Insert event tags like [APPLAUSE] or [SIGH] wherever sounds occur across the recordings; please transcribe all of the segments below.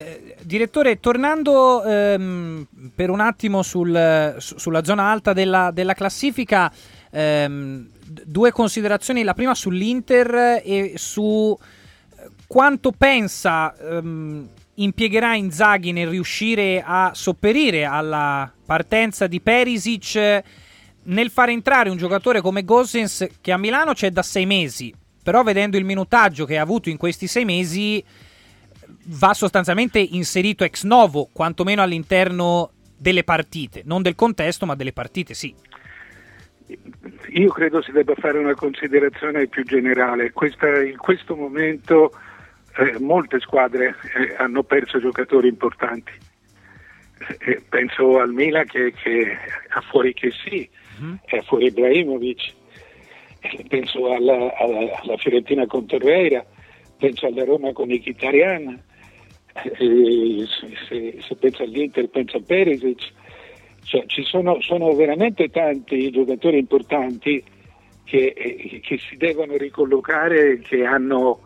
Eh, direttore, tornando ehm, per un attimo sul, su, sulla zona alta della, della classifica, ehm, due considerazioni. La prima sull'Inter e su eh, quanto pensa ehm, impiegherà Inzaghi nel riuscire a sopperire alla partenza di Perisic nel far entrare un giocatore come Gosens che a Milano c'è da sei mesi, però vedendo il minutaggio che ha avuto in questi sei mesi va sostanzialmente inserito ex novo, quantomeno all'interno delle partite, non del contesto, ma delle partite, sì. Io credo si debba fare una considerazione più generale. Questa, in questo momento eh, molte squadre eh, hanno perso giocatori importanti. Eh, penso al Milan che, che ha fuori che sì, mm-hmm. è fuori Ibrahimovic, eh, penso alla, alla, alla Fiorentina con Torreira, penso alla Roma con Mkhitaryan, eh, se, se, pensa all'Inter pensa a Perisic, cioè, ci sono, sono, veramente tanti giocatori importanti che, eh, che si devono ricollocare, che hanno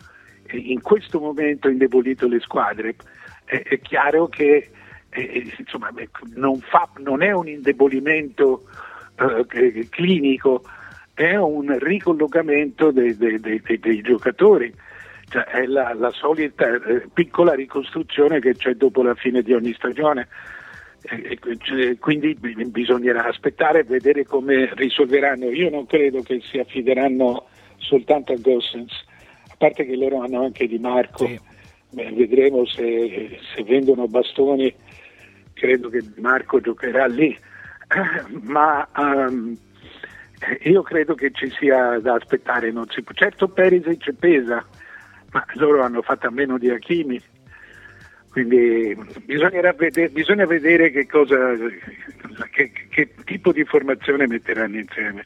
eh, in questo momento indebolito le squadre. È, è chiaro che eh, insomma, non, fa, non, è un indebolimento eh, clinico, è un ricollocamento dei, dei, dei, dei giocatori cioè è la, la solita eh, piccola ricostruzione che c'è dopo la fine di ogni stagione. E, cioè, quindi bisognerà aspettare e vedere come risolveranno. Io non credo che si affideranno soltanto a Gossens, a parte che loro hanno anche Di Marco. Sì. Beh, vedremo se, se, vendono bastoni, credo che Di Marco giocherà lì. [CLEARS THROAT] Ma um, io credo che ci sia da aspettare. Si, certo Perisic pesa, ma loro hanno fatto a meno di Hakimi, quindi vedere, bisogna vedere che, cosa, che, che tipo di formazione metteranno insieme.